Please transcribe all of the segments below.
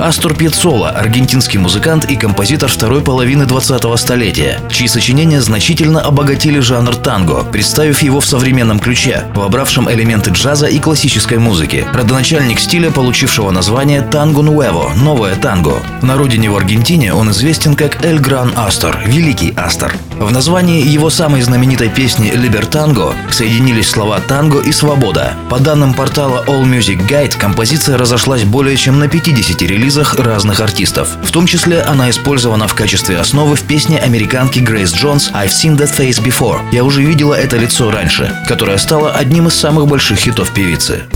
Астор Пьеццола – аргентинский музыкант и композитор второй половины 20-го столетия, чьи сочинения значительно обогатили жанр танго, представив его в современном ключе, вобравшем элементы джаза и классической музыки. Родоначальник стиля, получившего название «Танго Нуэво» – «Новое танго». На родине в Аргентине он известен как «Эль Гран Астор» – «Великий Астор». В названии его самой знаменитой песни «Либертанго» соединились слова «танго» и «свобода». По данным портала All Music Guide, композиция разошлась более чем на 50 релизах релизах разных артистов. В том числе она использована в качестве основы в песне американки Грейс Джонс «I've seen that face before» «Я уже видела это лицо раньше», которая стала одним из самых больших хитов певицы.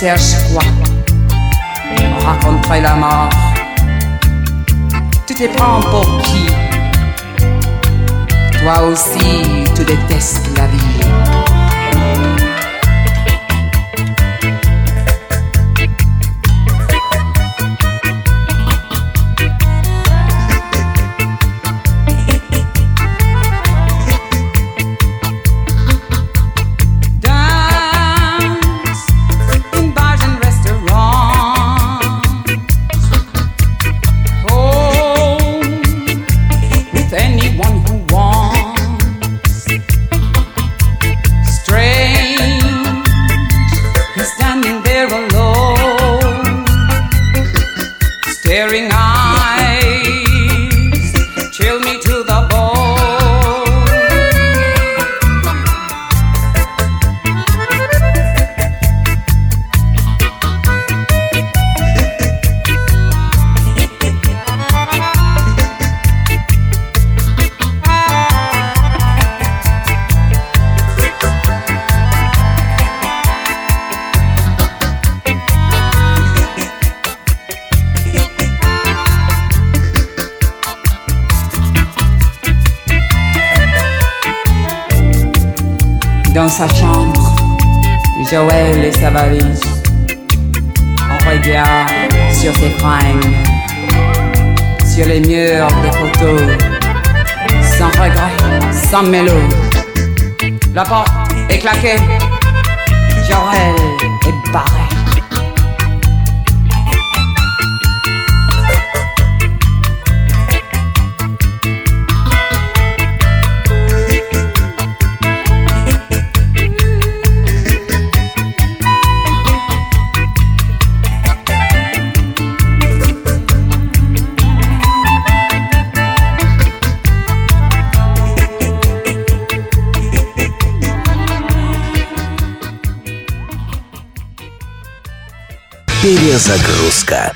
Cherches quoi? Rencontrer la mort. Tu te prends pour qui? Toi aussi, tu détestes la vie. Kill me to the bone. Dans sa chambre, Joël et sa valise. On regarde sur ses fringues, sur les murs des photos, sans regret, sans mélo. La porte est claquée, Joël est barré. Перезагрузка.